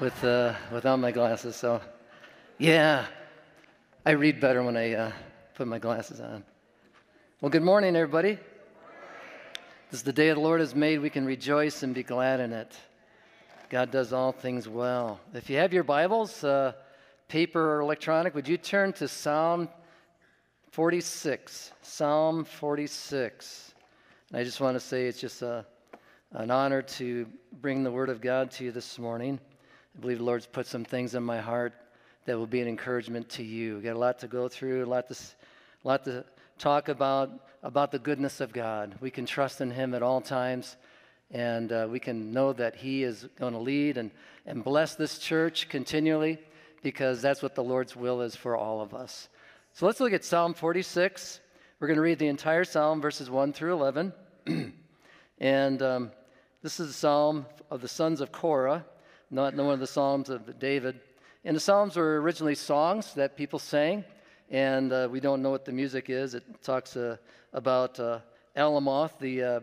with, uh, without my glasses. So, yeah, I read better when I uh, put my glasses on. Well, good morning, everybody. This is the day the Lord has made. We can rejoice and be glad in it. God does all things well. If you have your Bibles, uh, paper or electronic, would you turn to Psalm 46? Psalm 46. And I just want to say it's just a, an honor to bring the Word of God to you this morning. I believe the Lord's put some things in my heart that will be an encouragement to you. We've got a lot to go through, a lot to, a lot to talk about, about the goodness of God. We can trust in Him at all times, and uh, we can know that He is going to lead and, and bless this church continually because that's what the Lord's will is for all of us. So let's look at Psalm 46. We're going to read the entire psalm, verses 1 through 11. and um, this is a psalm of the sons of Korah not one of the Psalms of David. And the Psalms were originally songs that people sang, and uh, we don't know what the music is. It talks uh, about uh, Alamoth, the uh,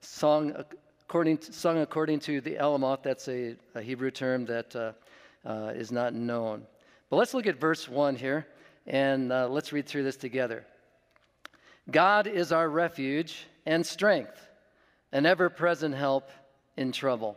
song according to, sung according to the Alamoth. That's a, a Hebrew term that uh, uh, is not known. But let's look at verse 1 here, and let's read through this together. God is our refuge and strength, an ever present help in trouble.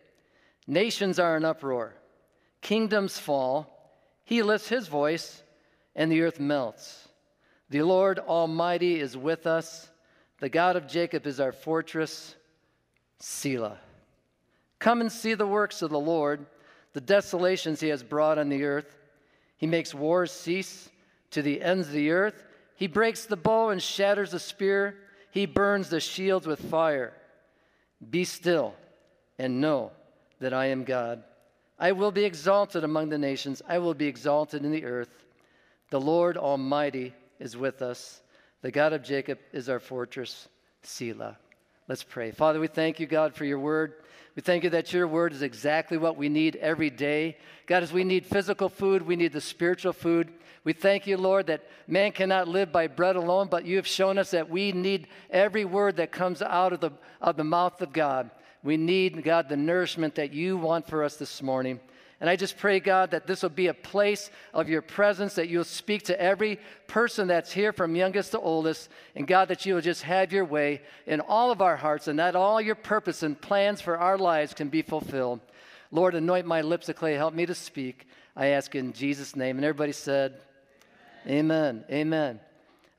Nations are in uproar, kingdoms fall. He lifts his voice, and the earth melts. The Lord Almighty is with us. The God of Jacob is our fortress. Selah. Come and see the works of the Lord, the desolations he has brought on the earth. He makes wars cease to the ends of the earth. He breaks the bow and shatters the spear. He burns the shields with fire. Be still and know that I am God. I will be exalted among the nations, I will be exalted in the earth. The Lord Almighty is with us. The God of Jacob is our fortress, Selah. Let's pray. Father, we thank you, God, for your word. We thank you that your word is exactly what we need every day. God, as we need physical food, we need the spiritual food. We thank you, Lord, that man cannot live by bread alone, but you have shown us that we need every word that comes out of the, of the mouth of God. We need, God, the nourishment that you want for us this morning. And I just pray, God, that this will be a place of your presence, that you'll speak to every person that's here from youngest to oldest. And God, that you will just have your way in all of our hearts and that all your purpose and plans for our lives can be fulfilled. Lord, anoint my lips of clay. Help me to speak. I ask in Jesus' name. And everybody said, Amen. Amen. Amen.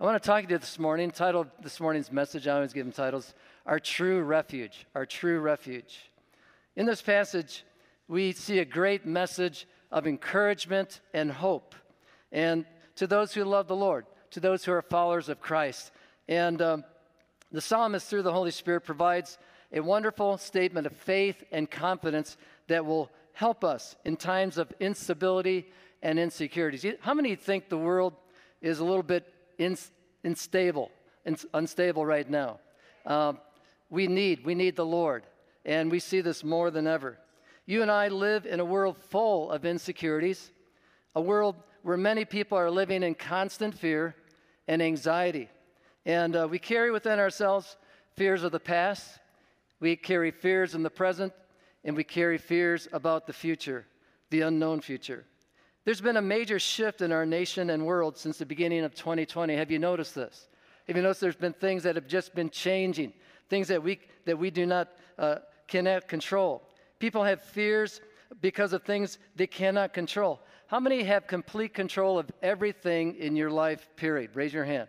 I want to talk to you this morning. Title this morning's message, I always give them titles our true refuge, our true refuge. In this passage, we see a great message of encouragement and hope. And to those who love the Lord, to those who are followers of Christ. And um, the psalmist, through the Holy Spirit, provides a wonderful statement of faith and confidence that will help us in times of instability and insecurities. How many think the world is a little bit unstable, unstable right now? Um, we need. We need the Lord. And we see this more than ever. You and I live in a world full of insecurities, a world where many people are living in constant fear and anxiety. And uh, we carry within ourselves fears of the past, we carry fears in the present, and we carry fears about the future, the unknown future. There's been a major shift in our nation and world since the beginning of 2020. Have you noticed this? Have you noticed there's been things that have just been changing? Things that we, that we do not uh, cannot control. People have fears because of things they cannot control. How many have complete control of everything in your life, period? Raise your hand.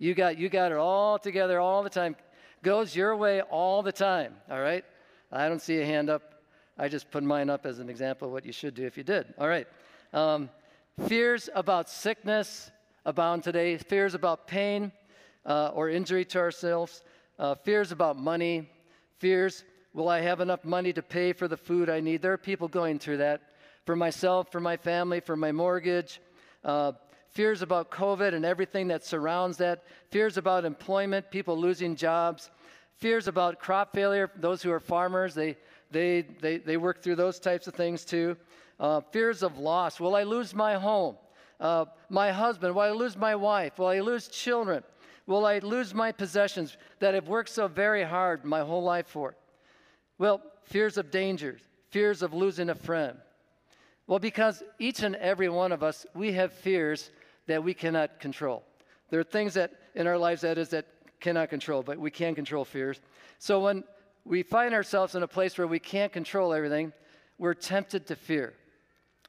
You got, you got it all together all the time. Goes your way all the time, all right? I don't see a hand up. I just put mine up as an example of what you should do if you did. All right. Um, fears about sickness abound today, fears about pain uh, or injury to ourselves uh, fears about money, fears will I have enough money to pay for the food I need? There are people going through that. For myself, for my family, for my mortgage, uh, fears about COVID and everything that surrounds that, fears about employment, people losing jobs, fears about crop failure. Those who are farmers, they, they, they, they work through those types of things too. Uh, fears of loss. Will I lose my home? Uh, my husband? Will I lose my wife? Will I lose children? Will I lose my possessions that I've worked so very hard my whole life for? Well, fears of dangers, fears of losing a friend. Well, because each and every one of us, we have fears that we cannot control. There are things that in our lives that is that cannot control, but we can control fears. So when we find ourselves in a place where we can't control everything, we're tempted to fear.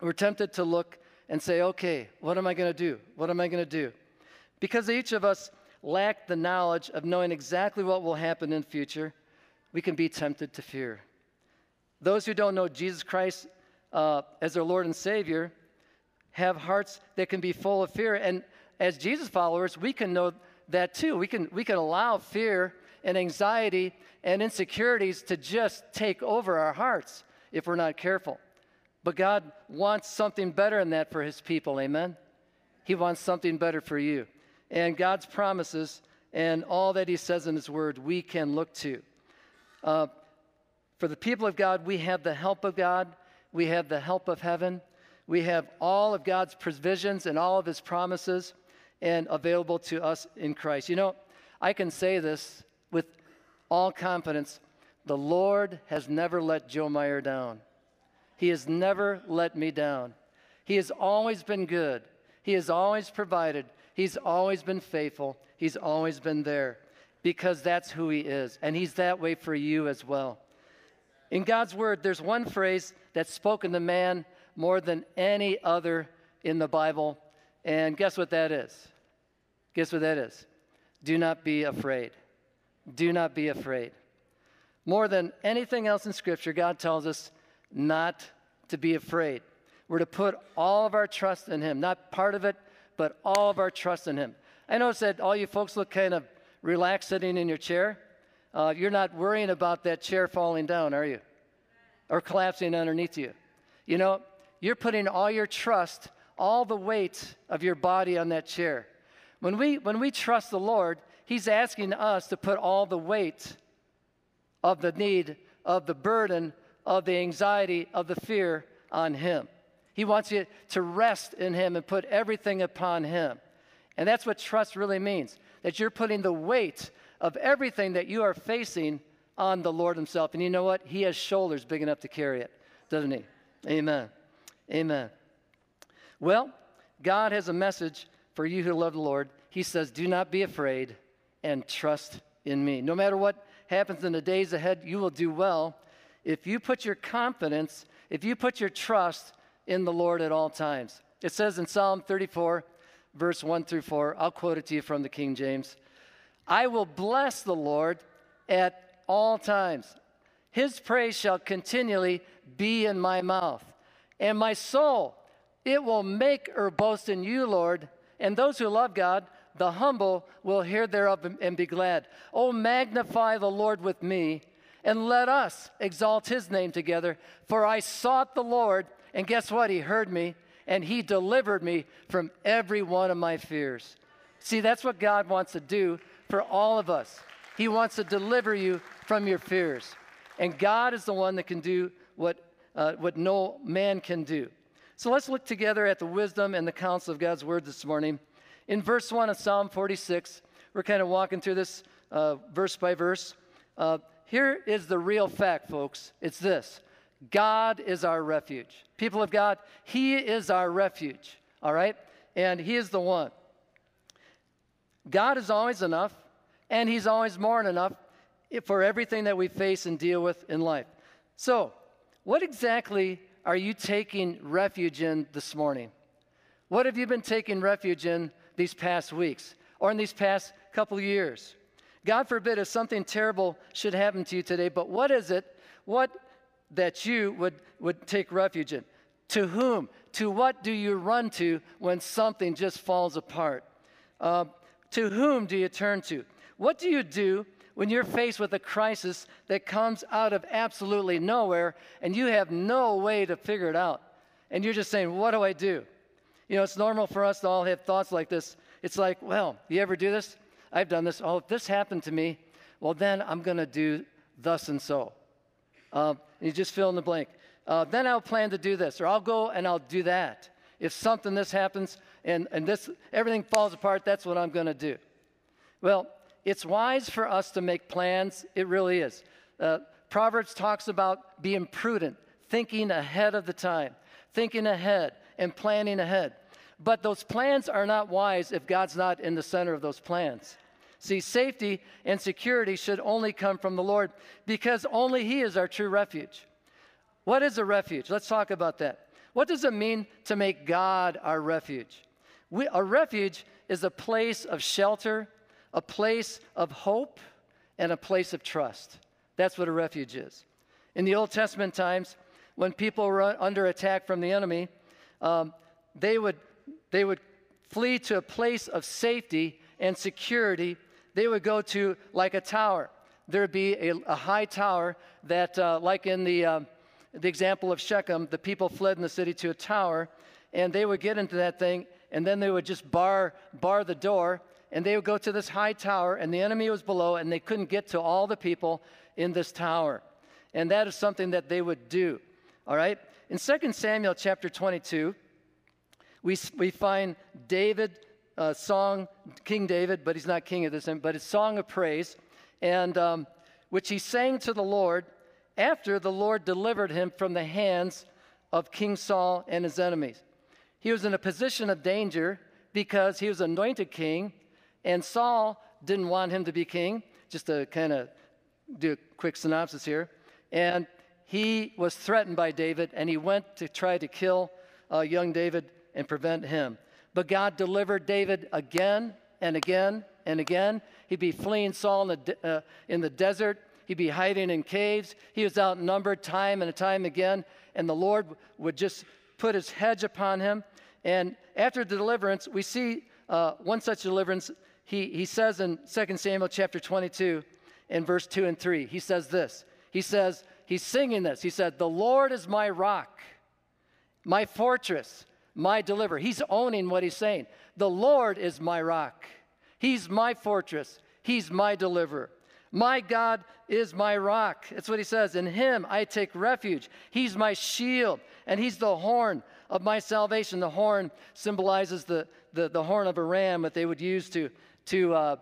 We're tempted to look and say, okay, what am I going to do? What am I going to do? Because each of us lack the knowledge of knowing exactly what will happen in future, we can be tempted to fear. Those who don't know Jesus Christ uh, as their Lord and Savior have hearts that can be full of fear. And as Jesus followers, we can know that too. We can, we can allow fear and anxiety and insecurities to just take over our hearts if we're not careful. But God wants something better than that for His people, amen? He wants something better for you and God's promises and all that He says in His Word, we can look to. Uh, for the people of God, we have the help of God, we have the help of heaven, we have all of God's provisions and all of His promises and available to us in Christ. You know, I can say this with all confidence the Lord has never let Joe Meyer down. He has never let me down. He has always been good. He has always provided. He's always been faithful. He's always been there because that's who He is. And He's that way for you as well. In God's Word, there's one phrase that's spoken to man more than any other in the Bible. And guess what that is? Guess what that is? Do not be afraid. Do not be afraid. More than anything else in Scripture, God tells us not to be afraid. We're to put all of our trust in Him, not part of it, but all of our trust in Him. I notice that all you folks look kind of relaxed sitting in your chair. Uh, you're not worrying about that chair falling down, are you? Or collapsing underneath you. You know, you're putting all your trust, all the weight of your body on that chair. When we, when we trust the Lord, He's asking us to put all the weight of the need, of the burden, of the anxiety, of the fear on Him. He wants you to rest in Him and put everything upon Him. And that's what trust really means that you're putting the weight of everything that you are facing on the Lord Himself. And you know what? He has shoulders big enough to carry it, doesn't He? Amen. Amen. Well, God has a message for you who love the Lord. He says, Do not be afraid and trust in me. No matter what happens in the days ahead, you will do well if you put your confidence, if you put your trust in the Lord at all times. It says in Psalm 34, verse 1 through 4, I'll quote it to you from the King James I will bless the Lord at all times. His praise shall continually be in my mouth. And my soul, it will make or boast in you, Lord. And those who love God, the humble, will hear thereof and be glad. Oh, magnify the Lord with me, and let us exalt his name together. For I sought the Lord and guess what? He heard me and he delivered me from every one of my fears. See, that's what God wants to do for all of us. He wants to deliver you from your fears. And God is the one that can do what, uh, what no man can do. So let's look together at the wisdom and the counsel of God's word this morning. In verse 1 of Psalm 46, we're kind of walking through this uh, verse by verse. Uh, here is the real fact, folks. It's this God is our refuge. People of God, He is our refuge, all right? And He is the one. God is always enough, and He's always more than enough for everything that we face and deal with in life. So, what exactly are you taking refuge in this morning? What have you been taking refuge in these past weeks or in these past couple years? God forbid if something terrible should happen to you today, but what is it? What that you would, would take refuge in. To whom? To what do you run to when something just falls apart? Uh, to whom do you turn to? What do you do when you're faced with a crisis that comes out of absolutely nowhere and you have no way to figure it out, and you're just saying, What do I do? You know, it's normal for us to all have thoughts like this. It's like, Well, you ever do this? I've done this. Oh, if this happened to me, well, then I'm going to do thus and so. Uh, you just fill in the blank. Uh, then I'll plan to do this, or I'll go and I'll do that. If something this happens and, and this everything falls apart, that's what I'm going to do. Well, it's wise for us to make plans. It really is. Uh, Proverbs talks about being prudent, thinking ahead of the time, thinking ahead and planning ahead. But those plans are not wise if God's not in the center of those plans. See, safety and security should only come from the Lord because only He is our true refuge. What is a refuge? Let's talk about that. What does it mean to make God our refuge? We, a refuge is a place of shelter a place of hope and a place of trust. That's what a refuge is. In the Old Testament times, when people were under attack from the enemy, um, they, would, they would flee to a place of safety and security. They would go to like a tower. There would be a, a high tower that, uh, like in the, um, the example of Shechem, the people fled in the city to a tower, and they would get into that thing, and then they would just bar, bar the door, and they would go to this high tower, and the enemy was below, and they couldn't get to all the people in this tower. And that is something that they would do. All right? In 2 Samuel chapter 22, we, we find David, uh, song, King David, but he's not king at this time, but his song of praise, and um, which he sang to the Lord after the Lord delivered him from the hands of King Saul and his enemies. He was in a position of danger because he was anointed king and Saul didn't want him to be king, just to kind of do a quick synopsis here. And he was threatened by David, and he went to try to kill uh, young David and prevent him. But God delivered David again and again and again. He'd be fleeing Saul in the, uh, in the desert. He'd be hiding in caves. He was outnumbered time and time again. And the Lord would just put his hedge upon him. And after the deliverance, we see uh, one such deliverance he, he says in 2 Samuel chapter 22, in verse 2 and 3, he says this. He says, he's singing this. He said, The Lord is my rock, my fortress, my deliverer. He's owning what he's saying. The Lord is my rock. He's my fortress. He's my deliverer. My God is my rock. That's what he says. In him I take refuge. He's my shield, and he's the horn of my salvation. The horn symbolizes the, the, the horn of a ram that they would use to, to uh,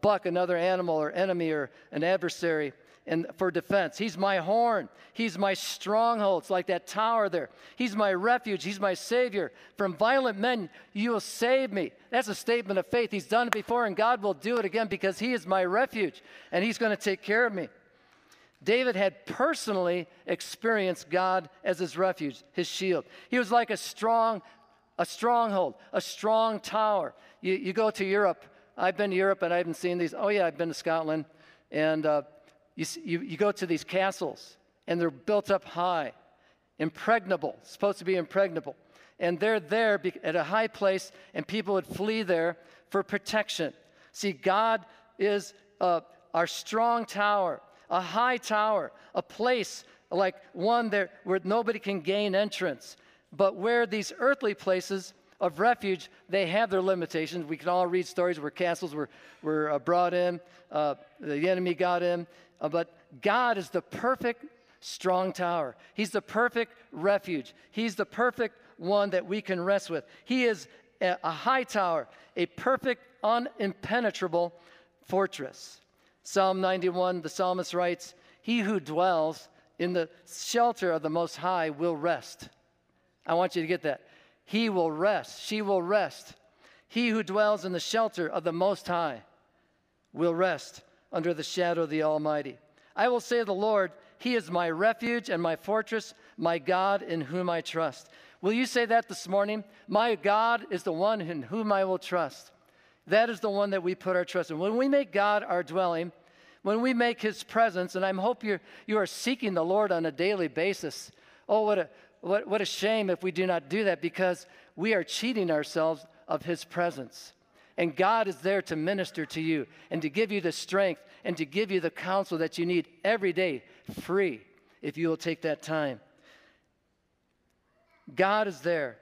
buck another animal or enemy or an adversary and for defense. He's my horn. He's my stronghold. It's like that tower there. He's my refuge. He's my savior. From violent men, you will save me. That's a statement of faith. He's done it before, and God will do it again because He is my refuge, and He's going to take care of me. David had personally experienced God as his refuge, his shield. He was like a strong, a stronghold, a strong tower. You, you go to Europe I've been to Europe and I haven't seen these. Oh, yeah, I've been to Scotland. And uh, you, you, you go to these castles, and they're built up high, impregnable, supposed to be impregnable. And they're there at a high place, and people would flee there for protection. See, God is uh, our strong tower, a high tower, a place like one there where nobody can gain entrance. But where these earthly places of refuge, they have their limitations. We can all read stories where castles were, were uh, brought in, uh, the enemy got in. Uh, but God is the perfect strong tower. He's the perfect refuge. He's the perfect one that we can rest with. He is a, a high tower, a perfect, unimpenetrable fortress. Psalm 91, the psalmist writes, He who dwells in the shelter of the Most High will rest. I want you to get that. He will rest. She will rest. He who dwells in the shelter of the Most High will rest under the shadow of the Almighty. I will say of the Lord, He is my refuge and my fortress, my God in whom I trust. Will you say that this morning? My God is the one in whom I will trust. That is the one that we put our trust in. When we make God our dwelling, when we make His presence, and I hope you're, you are seeking the Lord on a daily basis. Oh, what a, what, what a shame if we do not do that because we are cheating ourselves of His presence. And God is there to minister to you and to give you the strength and to give you the counsel that you need every day, free, if you will take that time. God is there.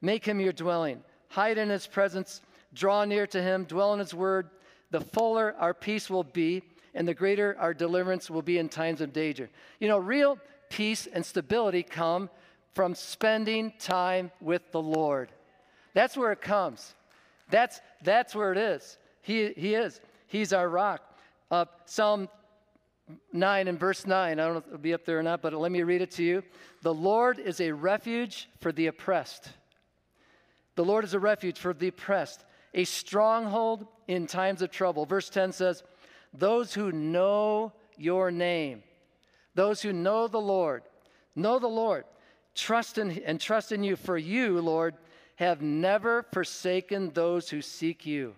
Make him your dwelling. Hide in his presence. Draw near to him. Dwell in his word. The fuller our peace will be, and the greater our deliverance will be in times of danger. You know, real peace and stability come from spending time with the Lord. That's where it comes. That's, that's where it is. He, he is. He's our rock. Uh, Psalm 9 and verse 9, I don't know if it'll be up there or not, but let me read it to you. The Lord is a refuge for the oppressed. The Lord is a refuge for the oppressed, a stronghold in times of trouble. Verse 10 says, Those who know your name, those who know the Lord, know the Lord, trust in and trust in you, for you, Lord, have never forsaken those who seek you.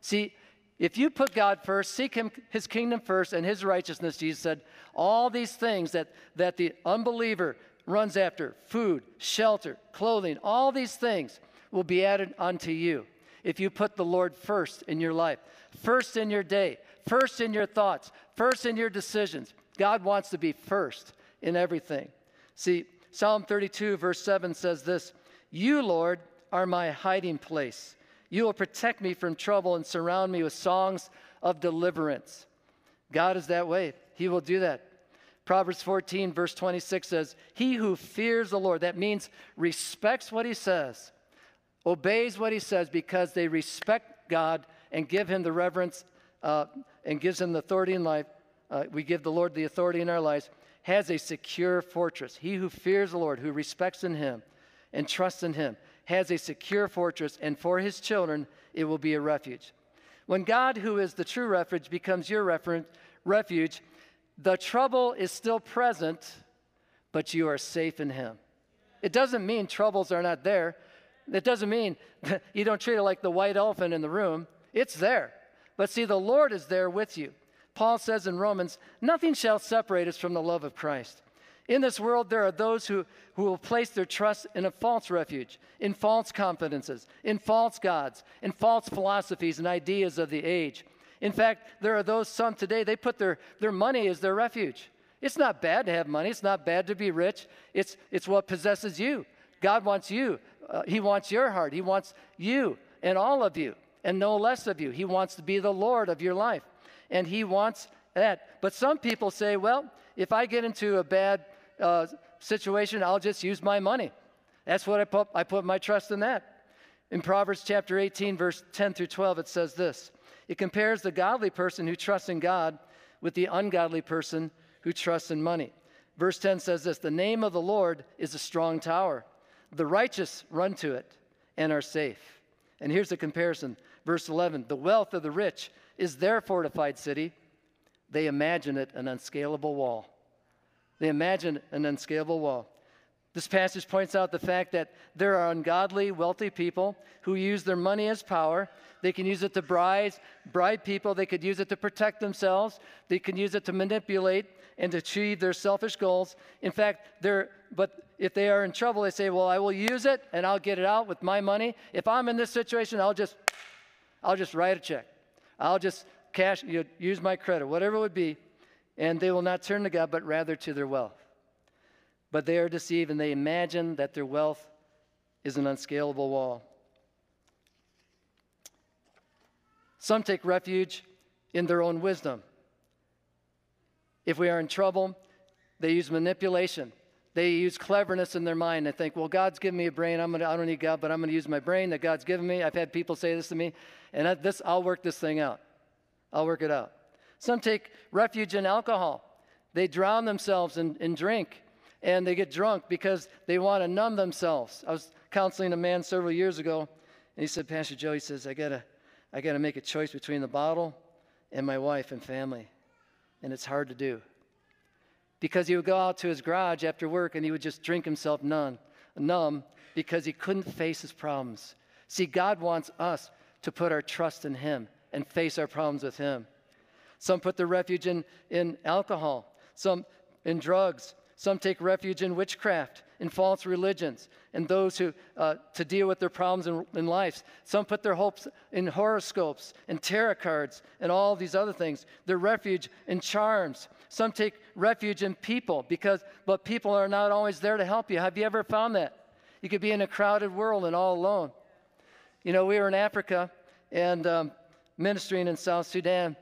See, if you put God first, seek him, his kingdom first and his righteousness, Jesus said, all these things that, that the unbeliever runs after food, shelter, clothing, all these things will be added unto you. If you put the Lord first in your life, first in your day, first in your thoughts, first in your decisions, God wants to be first in everything. See, Psalm 32, verse 7 says this You, Lord, are my hiding place. You will protect me from trouble and surround me with songs of deliverance. God is that way. He will do that. Proverbs 14, verse 26 says, He who fears the Lord, that means respects what he says, obeys what he says because they respect God and give him the reverence uh, and gives him the authority in life. Uh, we give the Lord the authority in our lives, has a secure fortress. He who fears the Lord, who respects in him and trusts in him, has a secure fortress, and for his children it will be a refuge. When God, who is the true refuge, becomes your refuge, the trouble is still present, but you are safe in him. It doesn't mean troubles are not there. It doesn't mean you don't treat it like the white elephant in the room. It's there. But see, the Lord is there with you. Paul says in Romans, nothing shall separate us from the love of Christ. In this world, there are those who, who will place their trust in a false refuge, in false confidences, in false gods, in false philosophies and ideas of the age. In fact, there are those, some today, they put their, their money as their refuge. It's not bad to have money, it's not bad to be rich, it's, it's what possesses you. God wants you, uh, He wants your heart, He wants you and all of you, and no less of you. He wants to be the Lord of your life, and He wants that. But some people say, well, if I get into a bad uh, situation, I'll just use my money. That's what I put, I put my trust in that. In Proverbs chapter 18, verse 10 through 12, it says this It compares the godly person who trusts in God with the ungodly person who trusts in money. Verse 10 says this The name of the Lord is a strong tower. The righteous run to it and are safe. And here's the comparison. Verse 11 The wealth of the rich is their fortified city. They imagine it an unscalable wall. They imagine an unscalable wall. This passage points out the fact that there are ungodly, wealthy people who use their money as power. They can use it to bribe, bribe people. They could use it to protect themselves. They can use it to manipulate and achieve their selfish goals. In fact, they're, but if they are in trouble, they say, "Well, I will use it and I'll get it out with my money. If I'm in this situation, I'll just, I'll just write a check. I'll just cash, you use my credit, whatever it would be." And they will not turn to God, but rather to their wealth. But they are deceived and they imagine that their wealth is an unscalable wall. Some take refuge in their own wisdom. If we are in trouble, they use manipulation. They use cleverness in their mind. They think, well, God's given me a brain. I'm gonna, I don't need God, but I'm going to use my brain that God's given me. I've had people say this to me, and I, this, I'll work this thing out. I'll work it out. Some take refuge in alcohol. They drown themselves in, in drink and they get drunk because they want to numb themselves. I was counseling a man several years ago, and he said, Pastor Joe, he says, I gotta, I gotta make a choice between the bottle and my wife and family. And it's hard to do. Because he would go out to his garage after work and he would just drink himself numb, numb because he couldn't face his problems. See, God wants us to put our trust in him and face our problems with him. Some put their refuge in, in alcohol, some in drugs, some take refuge in witchcraft, in false religions and those who uh, to deal with their problems in, in life. Some put their hopes in horoscopes and tarot cards and all these other things. Their refuge in charms. Some take refuge in people because, but people are not always there to help you. Have you ever found that? You could be in a crowded world and all alone. You know, we were in Africa and um, ministering in South Sudan,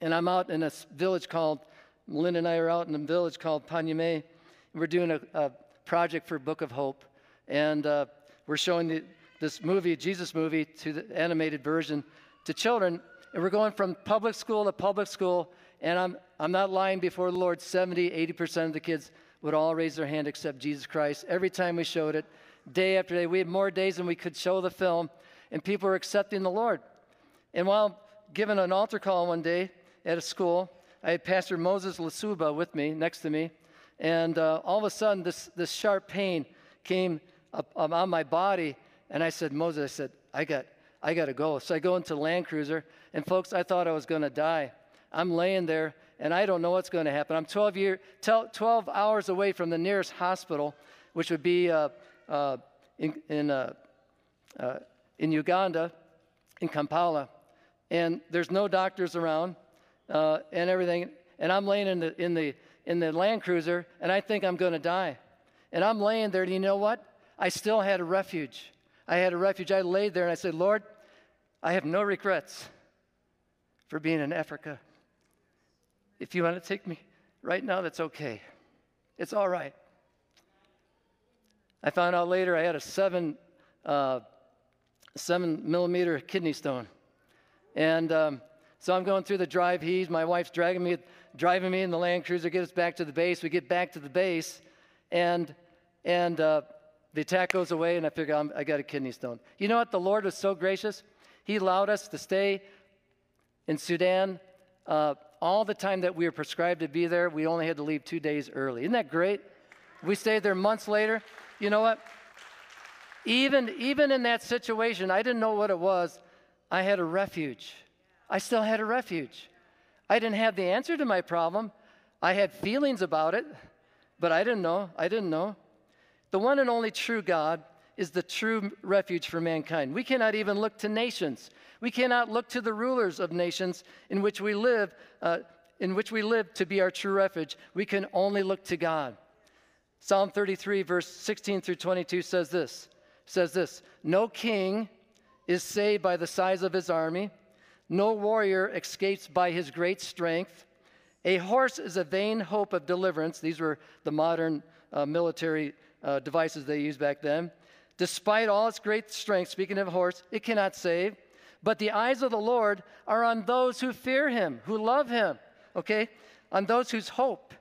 and I'm out in a village called, Linda and I are out in a village called Panyame. We're doing a, a project for Book of Hope, and uh, we're showing the, this movie, Jesus movie, to the animated version to children. And we're going from public school to public school, and I'm, I'm not lying before the Lord, 70, 80% of the kids would all raise their hand except Jesus Christ. Every time we showed it, day after day, we had more days than we could show the film, and people were accepting the Lord. And while giving an altar call one day at a school, I had Pastor Moses Lasuba with me, next to me, and uh, all of a sudden this, this sharp pain came up, up on my body, and I said, Moses, I said, I got, I got to go. So I go into Land Cruiser, and folks, I thought I was going to die. I'm laying there, and I don't know what's going to happen. I'm 12, year, 12 hours away from the nearest hospital, which would be uh, uh, in, in, uh, uh, in Uganda, in Kampala and there's no doctors around uh, and everything. And I'm laying in the, in, the, in the Land Cruiser, and I think I'm going to die. And I'm laying there, and you know what? I still had a refuge. I had a refuge. I laid there, and I said, Lord, I have no regrets for being in Africa. If you want to take me right now, that's okay. It's all right. I found out later I had a seven, uh, seven millimeter kidney stone. And um, so I'm going through the drive he's My wife's dragging me, driving me in the Land Cruiser, get us back to the base. We get back to the base, and and uh, the attack goes away, and I figure I'm, I got a kidney stone. You know what? The Lord was so gracious. He allowed us to stay in Sudan uh, all the time that we were prescribed to be there. We only had to leave two days early. Isn't that great? We stayed there months later. You know what? Even, even in that situation, I didn't know what it was. I had a refuge. I still had a refuge. I didn't have the answer to my problem. I had feelings about it, but I didn't know. I didn't know. The one and only true God is the true refuge for mankind. We cannot even look to nations. We cannot look to the rulers of nations in which we live, uh, in which we live to be our true refuge. We can only look to God. Psalm 33, verse 16 through 22 says this: says this, no king is saved by the size of his army. No warrior escapes by his great strength. A horse is a vain hope of deliverance. These were the modern uh, military uh, devices they used back then. Despite all its great strength, speaking of a horse, it cannot save. But the eyes of the Lord are on those who fear him, who love him, okay? On those whose hope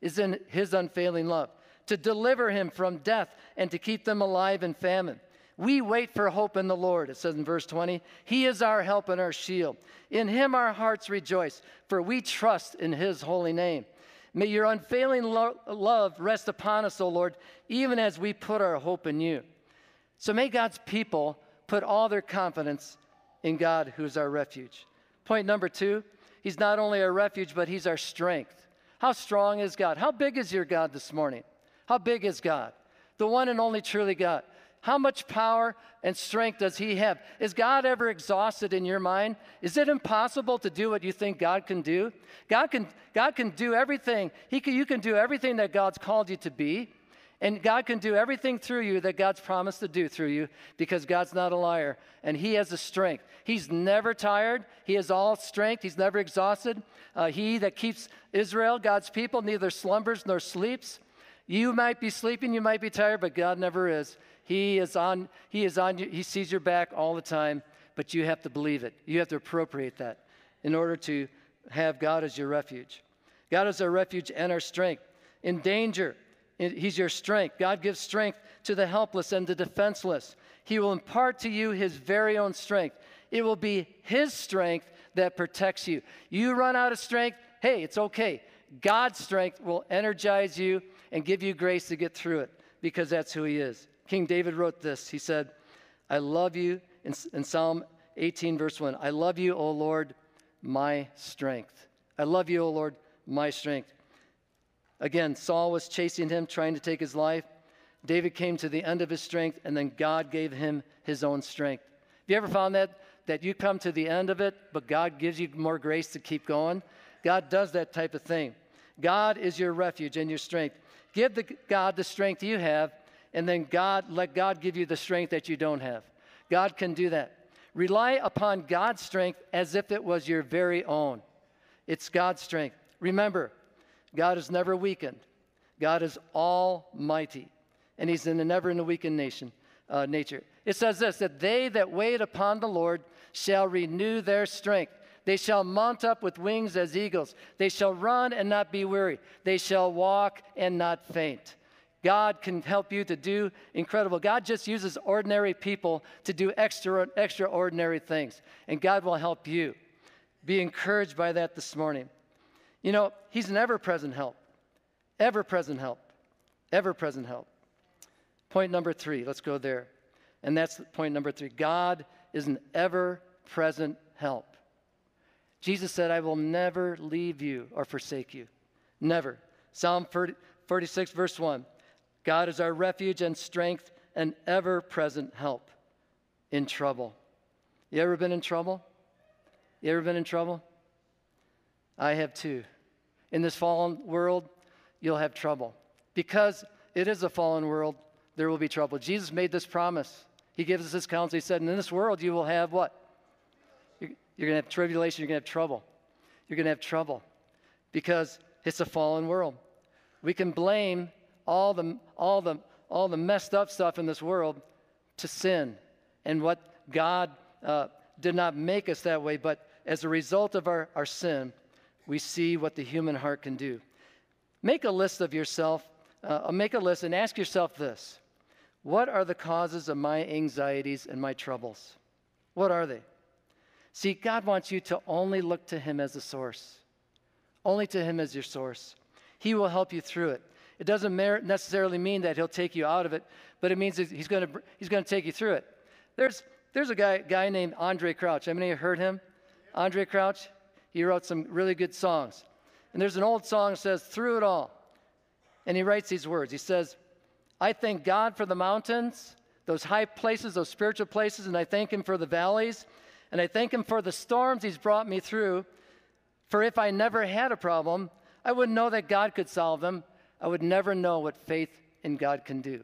is in his unfailing love, to deliver him from death and to keep them alive in famine. We wait for hope in the Lord, it says in verse 20. He is our help and our shield. In him our hearts rejoice, for we trust in his holy name. May your unfailing lo- love rest upon us, O Lord, even as we put our hope in you. So may God's people put all their confidence in God, who is our refuge. Point number two, he's not only our refuge, but he's our strength. How strong is God? How big is your God this morning? How big is God? The one and only truly God. How much power and strength does He have? Is God ever exhausted in your mind? Is it impossible to do what you think God can do? God can, God can do everything. He can, you can do everything that God's called you to be. And God can do everything through you that God's promised to do through you because God's not a liar and He has the strength. He's never tired, He has all strength, He's never exhausted. Uh, he that keeps Israel, God's people, neither slumbers nor sleeps. You might be sleeping, you might be tired, but God never is. He is on, he is on you, he sees your back all the time, but you have to believe it. You have to appropriate that in order to have God as your refuge. God is our refuge and our strength. In danger, He's your strength. God gives strength to the helpless and the defenseless. He will impart to you His very own strength. It will be His strength that protects you. You run out of strength, hey, it's okay. God's strength will energize you and give you grace to get through it because that's who He is. King David wrote this. He said, I love you, in, in Psalm 18, verse 1, I love you, O Lord, my strength. I love you, O Lord, my strength. Again, Saul was chasing him, trying to take his life. David came to the end of his strength, and then God gave him his own strength. Have you ever found that? That you come to the end of it, but God gives you more grace to keep going? God does that type of thing. God is your refuge and your strength. Give the, God the strength you have, and then God let God give you the strength that you don't have. God can do that. Rely upon God's strength as if it was your very own. It's God's strength. Remember, God is never weakened. God is almighty, and He's in a never in a weakened nation, uh, nature. It says this that they that wait upon the Lord shall renew their strength. They shall mount up with wings as eagles. They shall run and not be weary. They shall walk and not faint. God can help you to do incredible. God just uses ordinary people to do extra, extraordinary things, and God will help you. Be encouraged by that this morning. You know, He's an ever present help, ever present help, ever present help. Point number three, let's go there. And that's point number three God is an ever present help. Jesus said, I will never leave you or forsake you. Never. Psalm 30, 46, verse 1 God is our refuge and strength and ever present help in trouble. You ever been in trouble? You ever been in trouble? I have too. In this fallen world, you'll have trouble. Because it is a fallen world, there will be trouble. Jesus made this promise. He gives us this counsel. He said, In this world, you will have what? You're going to have tribulation. You're going to have trouble. You're going to have trouble because it's a fallen world. We can blame all the, all, the, all the messed up stuff in this world to sin and what God uh, did not make us that way, but as a result of our, our sin, we see what the human heart can do. Make a list of yourself, uh, make a list and ask yourself this What are the causes of my anxieties and my troubles? What are they? See, God wants you to only look to Him as a source, only to Him as your source. He will help you through it. It doesn't necessarily mean that He'll take you out of it, but it means He's going to, he's going to take you through it. There's, there's a guy, guy named Andraé Crouch. How many of you heard him? Andraé Crouch? He wrote some really good songs. And there's an old song that says, Through it all. And he writes these words. He says, I thank God for the mountains, those high places, those spiritual places, and I thank Him for the valleys. And I thank Him for the storms He's brought me through. For if I never had a problem, I wouldn't know that God could solve them. I would never know what faith in God can do.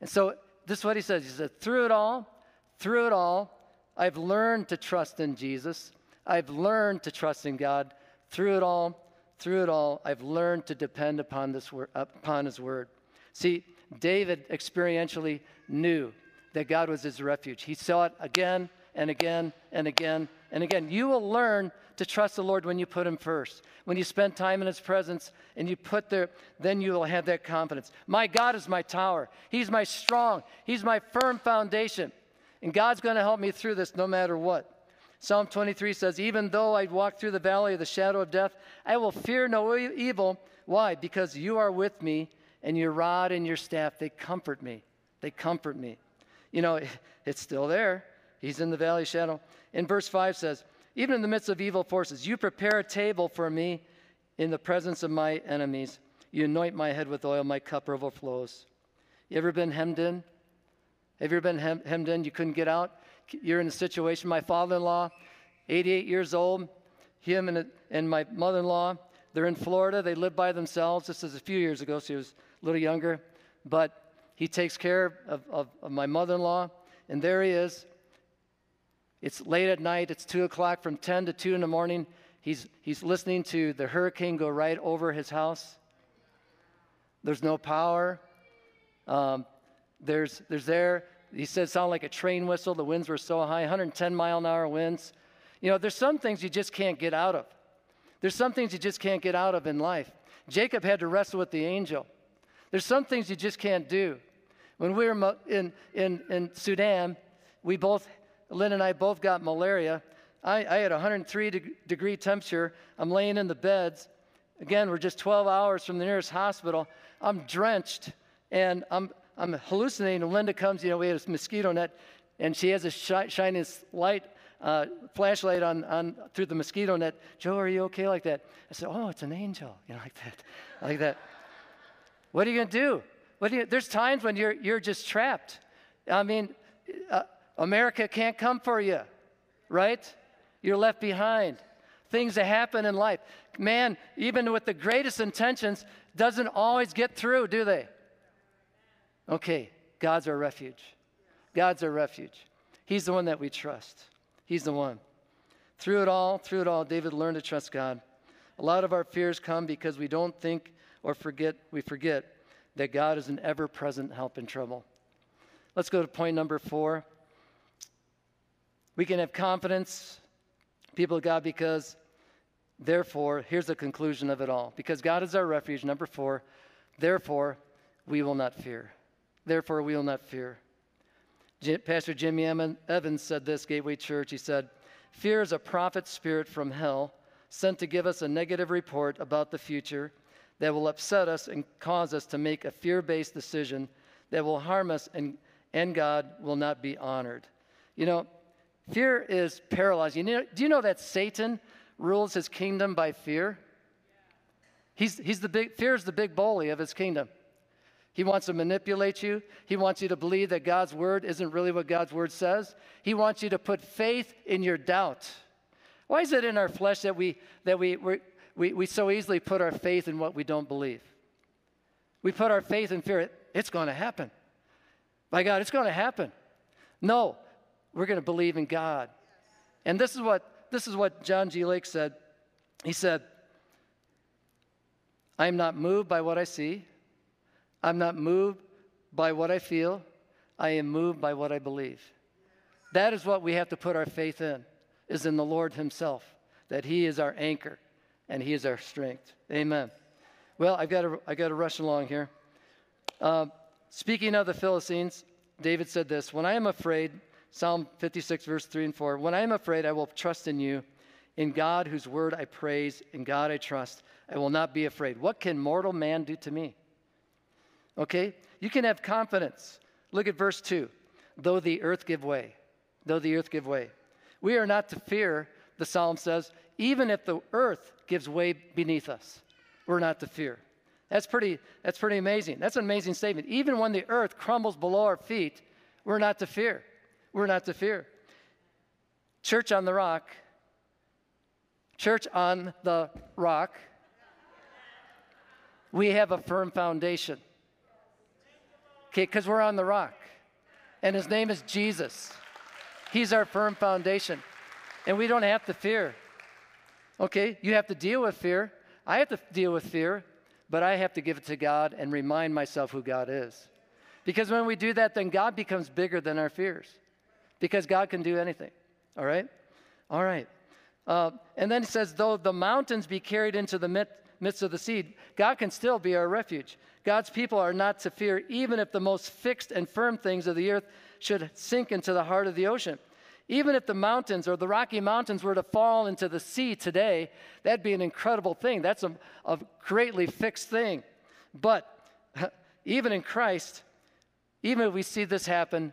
And so this is what He says He said, through it all, through it all, I've learned to trust in Jesus. I've learned to trust in God. Through it all, through it all, I've learned to depend upon, this word, upon His word. See, David experientially knew that God was his refuge. He saw it again and again and again and again. You will learn to trust the Lord when you put Him first. When you spend time in His presence and you put there, then you will have that confidence. My God is my tower. He's my strong, He's my firm foundation. And God's going to help me through this no matter what. Psalm 23 says, Even though I walk through the valley of the shadow of death, I will fear no evil. Why? Because you are with me, and your rod and your staff, they comfort me. They comfort me. You know, it's still there. He's in the valley shadow. In verse 5 says, Even in the midst of evil forces, you prepare a table for me in the presence of my enemies. You anoint my head with oil, my cup overflows. You ever been hemmed in? Have you ever been hem- hemmed in? You couldn't get out? You're in a situation. My father in law, 88 years old, him and, and my mother in law, they're in Florida. They live by themselves. This is a few years ago, so he was a little younger. But he takes care of, of, of my mother in law, and there he is it's late at night, it's 2 o'clock from 10 to 2 in the morning. He's, he's listening to the hurricane go right over his house. There's no power. Um, there's, there's there, he said, sound like a train whistle. The winds were so high, 110 mile an hour winds. You know, there's some things you just can't get out of. There's some things you just can't get out of in life. Jacob had to wrestle with the angel. There's some things you just can't do. When we were in, in, in Sudan, we both Lynn and I both got malaria. I, I had 103 degree temperature. I'm laying in the beds. Again, we're just 12 hours from the nearest hospital. I'm drenched and I'm, I'm hallucinating. Linda comes, you know, we had a mosquito net, and she has a shi- shining light, uh, flashlight on, on through the mosquito net. Joe, are you okay like that? I said, Oh, it's an angel, you know, like that, like that. What are you to do? What do you, there's times when you're, you're just trapped. I mean, uh, America can't come for you, right? You're left behind. Things that happen in life. Man, even with the greatest intentions, doesn't always get through, do they? Okay, God's our refuge. God's our refuge. He's the one that we trust. He's the one. Through it all, through it all, David learned to trust God. A lot of our fears come because we don't think or forget, we forget that God is an ever present help in trouble. Let's go to point number four. We can have confidence, people of God, because therefore, here's the conclusion of it all. Because God is our refuge, number four, therefore, we will not fear. Therefore, we will not fear. Pastor Jimmy Evans said this, Gateway Church. He said, Fear is a prophet spirit from hell sent to give us a negative report about the future that will upset us and cause us to make a fear based decision that will harm us and, and God will not be honored. You know, fear is paralyzing. You know, do you know that Satan rules his kingdom by fear? He's, he's the big, fear is the big bully of his kingdom. He wants to manipulate you. He wants you to believe that God's word isn't really what God's word says. He wants you to put faith in your doubt. Why is it in our flesh that we, that we, we, we so easily put our faith in what we don't believe? We put our faith in fear. It's going to happen. By God, it's going to happen. No, we're going to believe in God. And this is what, this is what John G. Lake said. He said, I am not moved by what I see. I'm not moved by what I feel, I am moved by what I believe. That is what we have to put our faith in, is in the Lord Himself, that He is our anchor and He is our strength. Amen. Well, I've got to, I've got to rush along here. Uh, speaking of the Philistines, David said this When I am afraid, Psalm 56, verse 3 and 4, when I am afraid, I will trust in you. In God, whose word I praise, in God I trust, I will not be afraid. What can mortal man do to me? Okay? You can have confidence. Look at verse 2. Though the earth give way, though the earth give way. We are not to fear, the psalm says, even if the earth gives way beneath us. We're not to fear. That's pretty, that's pretty amazing. That's an amazing statement. Even when the earth crumbles below our feet, we're not to fear. We're not to fear. Church on the rock, church on the rock, we have a firm foundation. Okay, because we're on the rock. And his name is Jesus. He's our firm foundation. And we don't have to fear. Okay, you have to deal with fear. I have to deal with fear, but I have to give it to God and remind myself who God is. Because when we do that, then God becomes bigger than our fears. Because God can do anything. All right? All right. Uh, and then he says, though the mountains be carried into the midst of the sea, God can still be our refuge. God's people are not to fear, even if the most fixed and firm things of the earth should sink into the heart of the ocean. Even if the mountains or the Rocky Mountains were to fall into the sea today, that'd be an incredible thing. That's a, a greatly fixed thing. But even in Christ, even if we see this happen,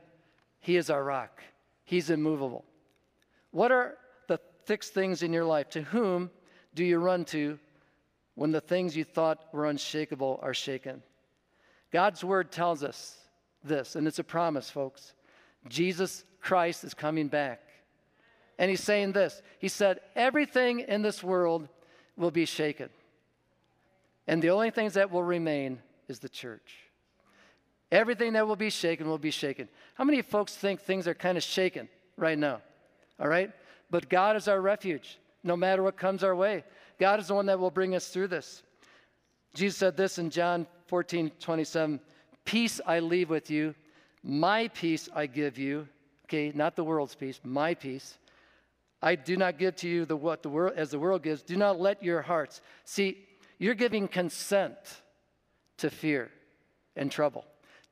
He is our rock, He's immovable. What are the fixed things in your life? To whom do you run to when the things you thought were unshakable are shaken. God's word tells us this, and it's a promise, folks. Jesus Christ is coming back. And he's saying this He said, Everything in this world will be shaken. And the only things that will remain is the church. Everything that will be shaken will be shaken. How many folks think things are kind of shaken right now? All right? But God is our refuge no matter what comes our way. God is the one that will bring us through this. Jesus said this in John 14, 27 Peace I leave with you, my peace I give you. Okay, not the world's peace, my peace. I do not give to you the what the world as the world gives. Do not let your hearts see. You're giving consent to fear and trouble.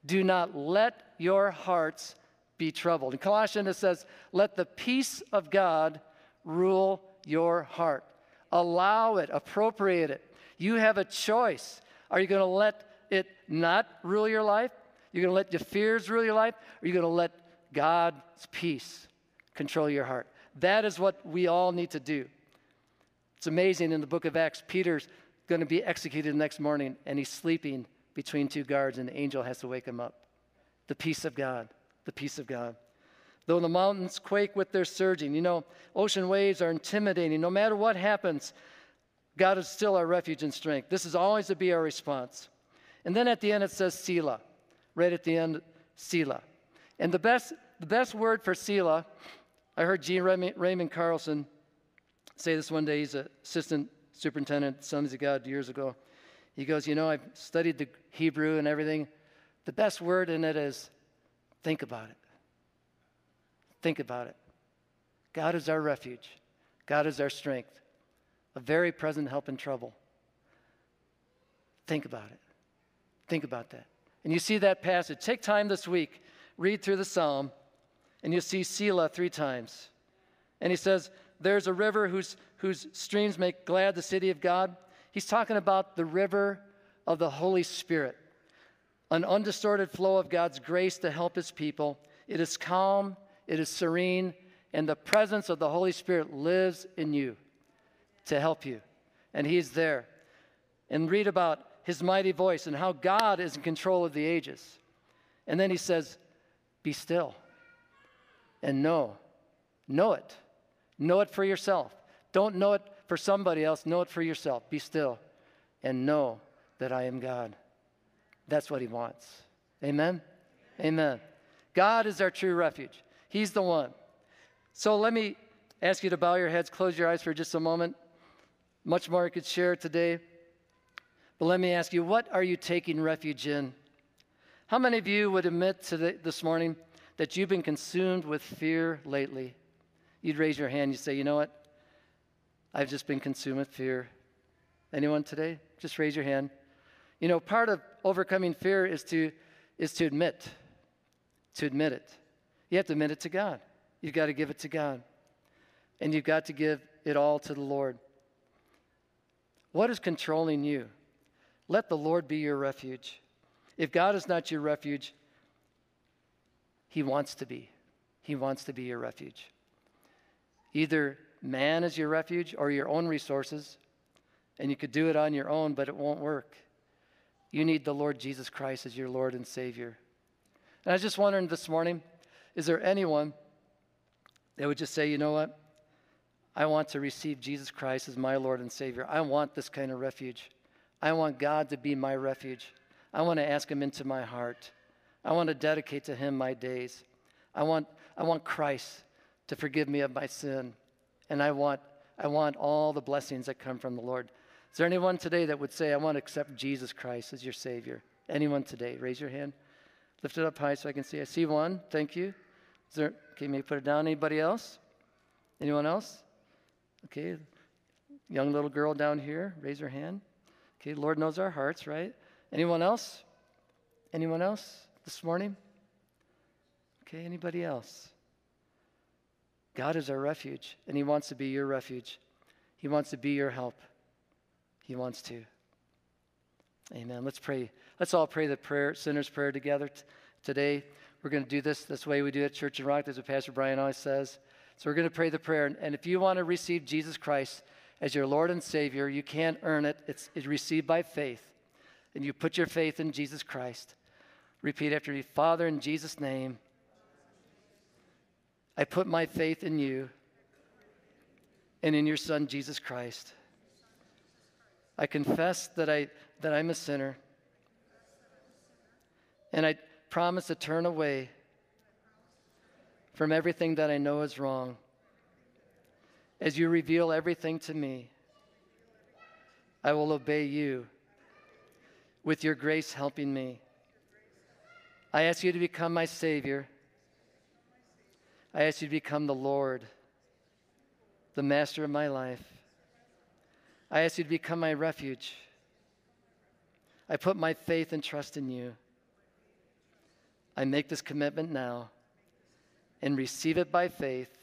Do not let your hearts be troubled. In Colossians it says, "Let the peace of God rule your heart." allow it, appropriate it. You have a choice. Are you going to let it not rule your life? You're going to let your fears rule your life? Or are you going to let God's peace control your heart? That is what we all need to do. It's amazing in the book of Acts, Peter's going to be executed the next morning and he's sleeping between two guards, and the angel has to wake him up. The peace of God, the peace of God. Though the mountains quake with their surging, you know, ocean waves are intimidating. No matter what happens, God is still our refuge and strength. This is always to be our response. And then at the end it says Selah. Right at the end, Selah. And the best, the best word for Selah, I heard G. Raymond Carlson say this one day. He's an assistant superintendent, Sons of God, years ago. He goes, You know, I've studied the Hebrew and everything. The best word in it is think about it. Think about it. God is our refuge, God is our strength, a very present help in trouble. Think about it. Think about that. And you see that passage. Take time this week, read through the psalm, and you'll see Selah three times. And he says, There's a river whose, whose streams make glad the city of God. He's talking about the river of the Holy Spirit, an undistorted flow of God's grace to help his people. It is calm, it is serene, and the presence of the Holy Spirit lives in you to help you. And he's there. And read about his mighty voice and how God is in control of the ages. And then he says, Be still and know. Know it. Know it for yourself. Don't know it for somebody else, know it for yourself. Be still and know that I am God. That's what he wants. Amen? Amen. God is our true refuge. He's the one. So let me ask you to bow your heads, close your eyes for just a moment. Much more I could share today. But let me ask you, what are you taking refuge in? How many of you would admit today, this morning that you've been consumed with fear lately? You'd raise your hand, you'd say, you know what? I've just been consumed with fear. Anyone today? Just raise your hand. You know, part of overcoming fear is to, is to admit, to admit it. You have to admit it to God. You've got to give it to God. And you've got to give it all to the Lord. What is controlling you? Let the Lord be your refuge. If God is not your refuge, He wants to be. He wants to be your refuge. Either man is your refuge or your own resources, and you could do it on your own, but it won't work. You need the Lord Jesus Christ as your Lord and Savior. And I was just wondering this morning is there anyone that would just say, you know what? I want to receive Jesus Christ as my Lord and Savior. I want this kind of refuge. I want God to be my refuge. I want to ask Him into my heart. I want to dedicate to Him my days. I want, I want Christ to forgive me of my sin. And I want, I want all the blessings that come from the Lord. Is there anyone today that would say, I want to accept Jesus Christ as your Savior? Anyone today? Raise your hand. Lift it up high so I can see. I see one. Thank you. Is there, okay, maybe put it down. Anybody else? Anyone else? Okay. Young little girl down here. Raise her hand. Okay, Lord knows our hearts, right? Anyone else? Anyone else this morning? Okay, anybody else? God is our refuge, and He wants to be your refuge. He wants to be your help. He wants to. Amen. Let's pray. Let's all pray the prayer, sinner's prayer together t- today. We're going to do this this way we do at Church and Rock. That's what Pastor Brian always says. So we're going to pray the prayer. And if you want to receive Jesus Christ as your Lord and Savior. You can't earn it, it's, it's received by faith. And you put your faith in Jesus Christ. Repeat after me Father, in Jesus' name, I put my faith in you and in your Son, Jesus Christ. I confess that, I, that I'm a sinner. And I promise to turn away from everything that I know is wrong as you reveal everything to me, I will obey you with your grace helping me. I ask you to become my Savior. I ask you to become the Lord, the master of my life. I ask you to become my refuge. I put my faith and trust in you. I make this commitment now and receive it by faith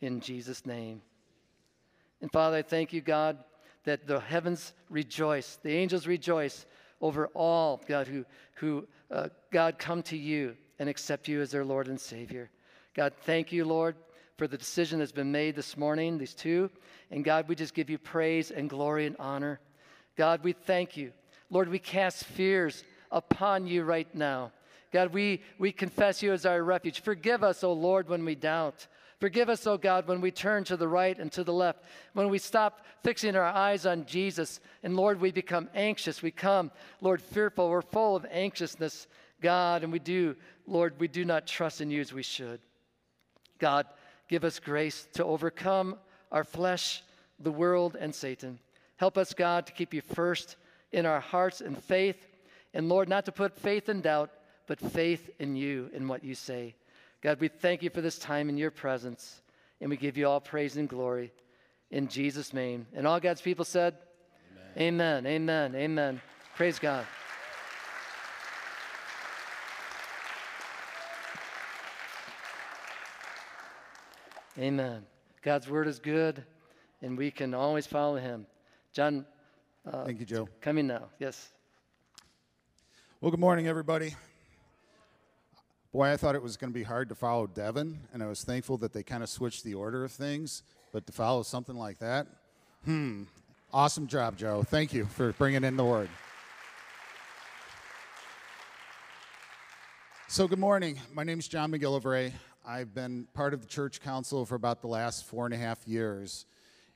in Jesus' name. And Father, I thank you, God, that the heavens rejoice, the angels rejoice over all, God, who, who uh, God, come to you and accept you as their Lord and Savior. God, thank you, Lord, for the decision that's been made this morning, these two. And God, we just give you praise and glory and honor. God, we thank you Lord, we cast fears upon you right now. God, we, we confess you as our refuge. Forgive us, O Lord, when we doubt. Forgive us, O God, when we turn to the right and to the left, when we stop fixing our eyes on Jesus. And Lord, we become anxious. We come, Lord, fearful. We're full of anxiousness, God, and we do, Lord, we do not trust in you as we should. God, give us grace to overcome our flesh, the world, and Satan. Help us, God, to keep you first in our hearts and faith. And Lord, not to put faith in doubt, but faith in you and what you say. God, we thank you for this time in your presence, and we give you all praise and glory in Jesus' name. And all God's people said, Amen, amen, amen. amen. Praise God. Amen. God's word is good, and we can always follow him. John, uh, thank you, Joe. Coming now, yes. Well, good morning, everybody. Boy, I thought it was going to be hard to follow Devin, and I was thankful that they kind of switched the order of things. But to follow something like that, hmm, awesome job, Joe. Thank you for bringing in the word. So, good morning. My name is John McGillivray. I've been part of the church council for about the last four and a half years,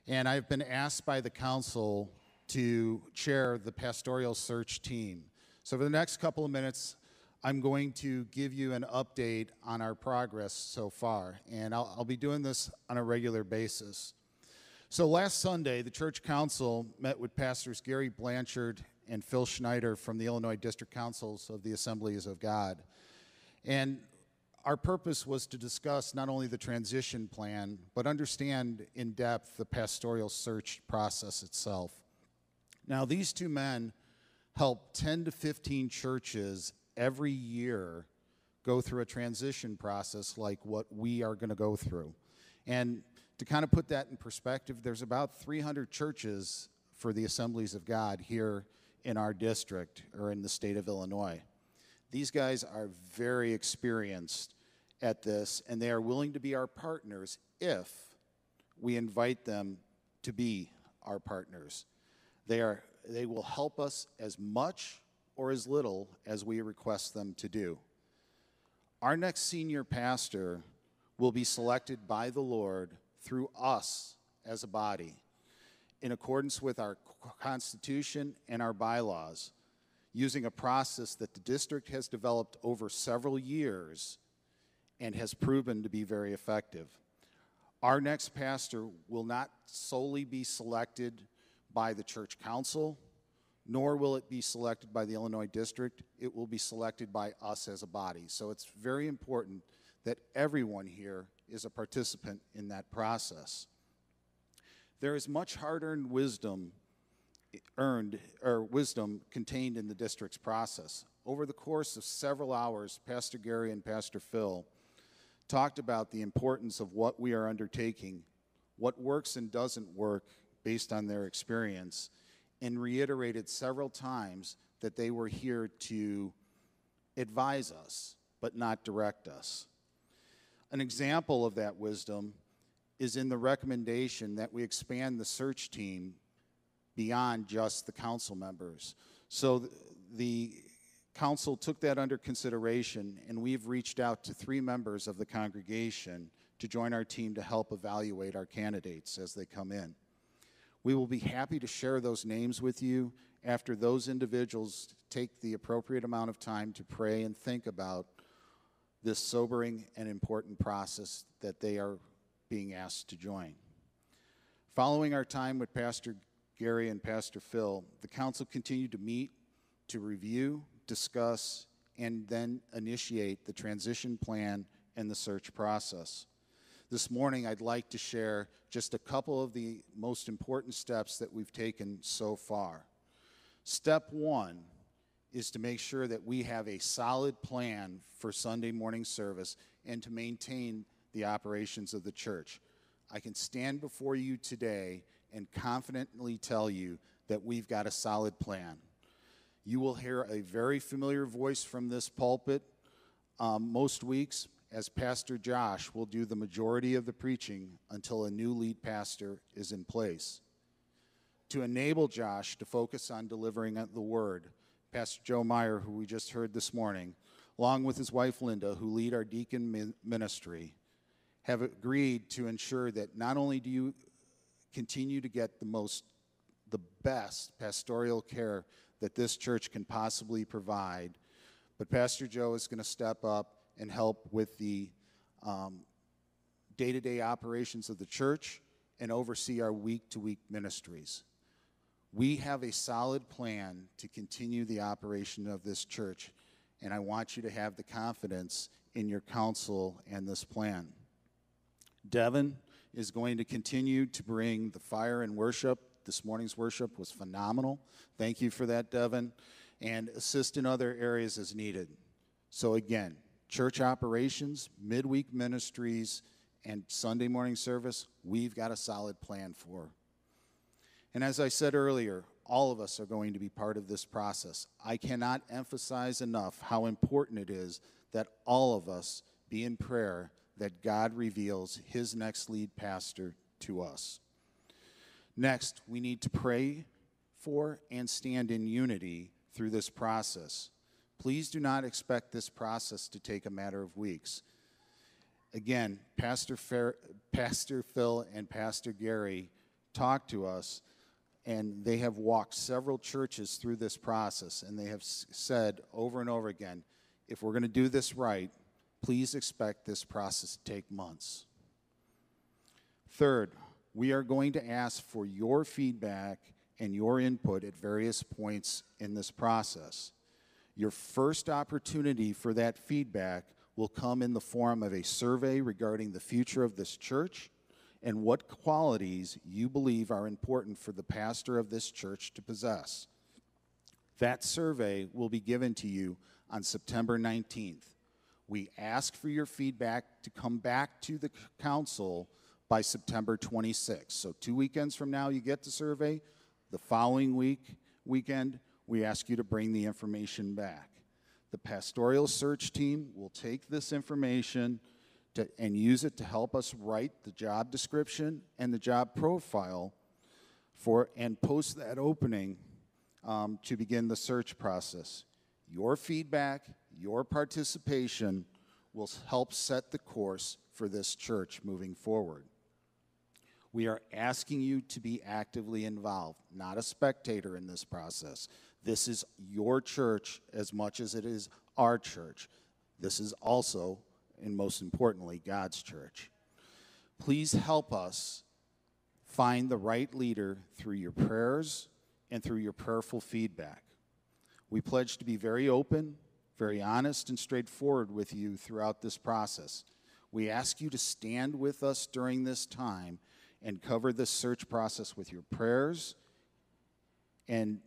and I've been asked by the council to chair the pastoral search team. So, for the next couple of minutes, I'm going to give you an update on our progress so far, and I'll, I'll, be doing this on a regular basis. So, last Sunday, the Church Council met with Pastors Gary Blanchard and Phil Schneider from the Illinois District Councils of the Assemblies of God. And our purpose was to discuss not only the transition plan, but understand in depth the pastoral search process itself. Now, these two men help 10 to 15 churches every year go through a transition process like what we are going to go through. And to kind of put that in perspective, there's about 300 churches for the Assemblies of God here in our district or in the state of Illinois. These guys are very experienced at this, and they are willing to be our partners if we invite them to be our partners. They, are, they will help us as much or as little as we request them to do. Our next senior pastor will be selected by the Lord through us as a body in accordance with our Constitution and our bylaws, using a process that the district has developed over several years and has proven to be very effective. Our next pastor will not solely be selected by the church council nor will it be selected by the Illinois district. It will be selected by us as a body. So it's very important that everyone here is a participant in that process. There is much hard-earned wisdom earned or wisdom contained in the district's process. Over the course of several hours, Pastor Gary and Pastor Phil talked about the importance of what we are undertaking, what works and doesn't work based on their experience, and reiterated several times that they were here to advise us, but not direct us. An example of that wisdom is in the recommendation that we expand the search team beyond just the council members. So the council took that under consideration, and we've reached out to three members of the congregation to join our team to help evaluate our candidates as they come in. We will be happy to share those names with you after those individuals take the appropriate amount of time to pray and think about this sobering and important process that they are being asked to join. Following our time with Pastor Gary and Pastor Phil, the council continued to meet to review, discuss, and then initiate the transition plan and the search process. This morning, I'd like to share just a couple of the most important steps that we've taken so far. Step one is to make sure that we have a solid plan for Sunday morning service and to maintain the operations of the church. I can stand before you today and confidently tell you that we've got a solid plan. You will hear a very familiar voice from this pulpit um, most weeks, as Pastor Josh will do the majority of the preaching until a new lead pastor is in place. to enable Josh to focus on delivering the word. Pastor Joe Meyer, who we just heard this morning, along with his wife Linda, who lead our deacon ministry, have agreed to ensure that not only do you continue to get the most the best pastoral care that this church can possibly provide, but Pastor Joe is going to step up and help with the day to day operations of the church and oversee our week to week ministries. We have a solid plan to continue the operation of this church, and I want you to have the confidence in your council and this plan. Devin is going to continue to bring the fire and worship. This morning's worship was phenomenal. Thank you for that, Devin. And assist in other areas as needed. So, again, church operations, midweek ministries, and Sunday morning service, we've got a solid plan for. And as I said earlier, all of us are going to be part of this process. I cannot emphasize enough how important it is that all of us be in prayer that God reveals his next lead pastor to us. Next, we need to pray for and stand in unity through this process. Please do not expect this process to take a matter of weeks. Again, Pastor, Fer- Pastor Phil and Pastor Gary talked to us, and they have walked several churches through this process, and they have s- said over and over again if we're going to do this right, please expect this process to take months. Third, we are going to ask for your feedback and your input at various points in this process. Your first opportunity for that feedback will come in the form of a survey regarding the future of this church and what qualities you believe are important for the pastor of this church to possess. That survey will be given to you on September 19th. We ask for your feedback to come back to the council by September 26th. So, two weekends from now, you get the survey. The following week, weekend, we ask you to bring the information back. The pastoral search team will take this information to, and use it to help us write the job description and the job profile for and post that opening um, to begin the search process. Your feedback, your participation will help set the course for this church moving forward. We are asking you to be actively involved, not a spectator in this process. This is your church as much as it is our church. This is also, and most importantly, God's church. Please help us find the right leader through your prayers and through your prayerful feedback. We pledge to be very open, very honest, and straightforward with you throughout this process. We ask you to stand with us during this time and cover this search process with your prayers and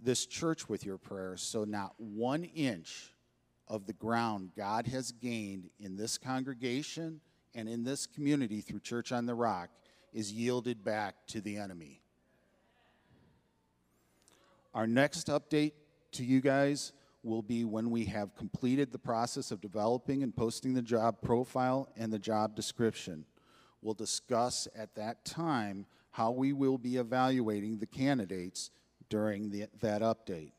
this church with your prayers so not one inch of the ground God has gained in this congregation and in this community through Church on the Rock is yielded back to the enemy. Our next update to you guys will be when we have completed the process of developing and posting the job profile and the job description. We'll discuss at that time how we will be evaluating the candidates during the, that update.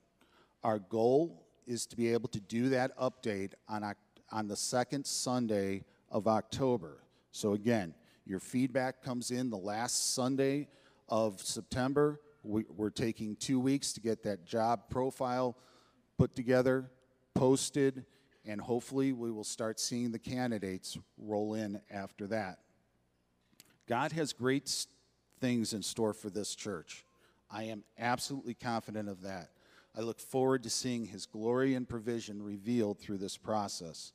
Our goal is to be able to do that update on, on the second Sunday of October. So, again, your feedback comes in the last Sunday of September. We, we're taking two weeks to get that job profile put together, posted, and hopefully we will start seeing the candidates roll in after that. God has great things in store for this church. I am absolutely confident of that. I look forward to seeing his glory and provision revealed through this process.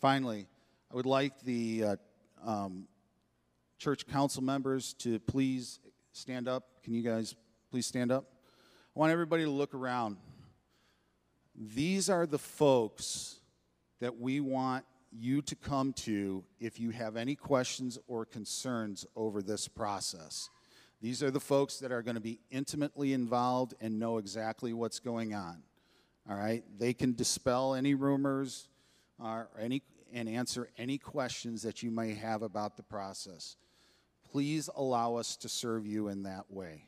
Finally, I would like the uh, um, church council members to please stand up. Can you guys please stand up? I want everybody to look around. These are the folks that we want you to come to if you have any questions or concerns over this process. These are the folks that are going to be intimately involved and know exactly what's going on. All right? They can dispel any rumors or any and answer any questions that you may have about the process. Please allow us to serve you in that way.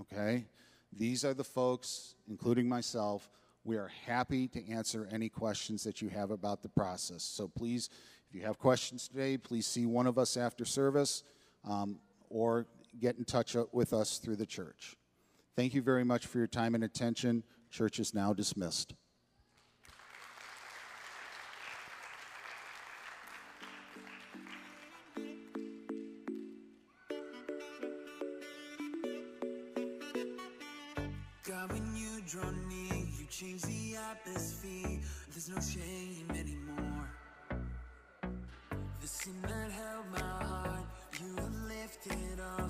Okay? These are the folks, including myself. We are happy to answer any questions that you have about the process. So please, if you have questions today, please see one of us after service um, or get in touch with us through the church. Thank you very much for your time and attention. Church is now dismissed. draw near, you change the atmosphere. There's no shame anymore. The sin that held my heart, you have lifted off.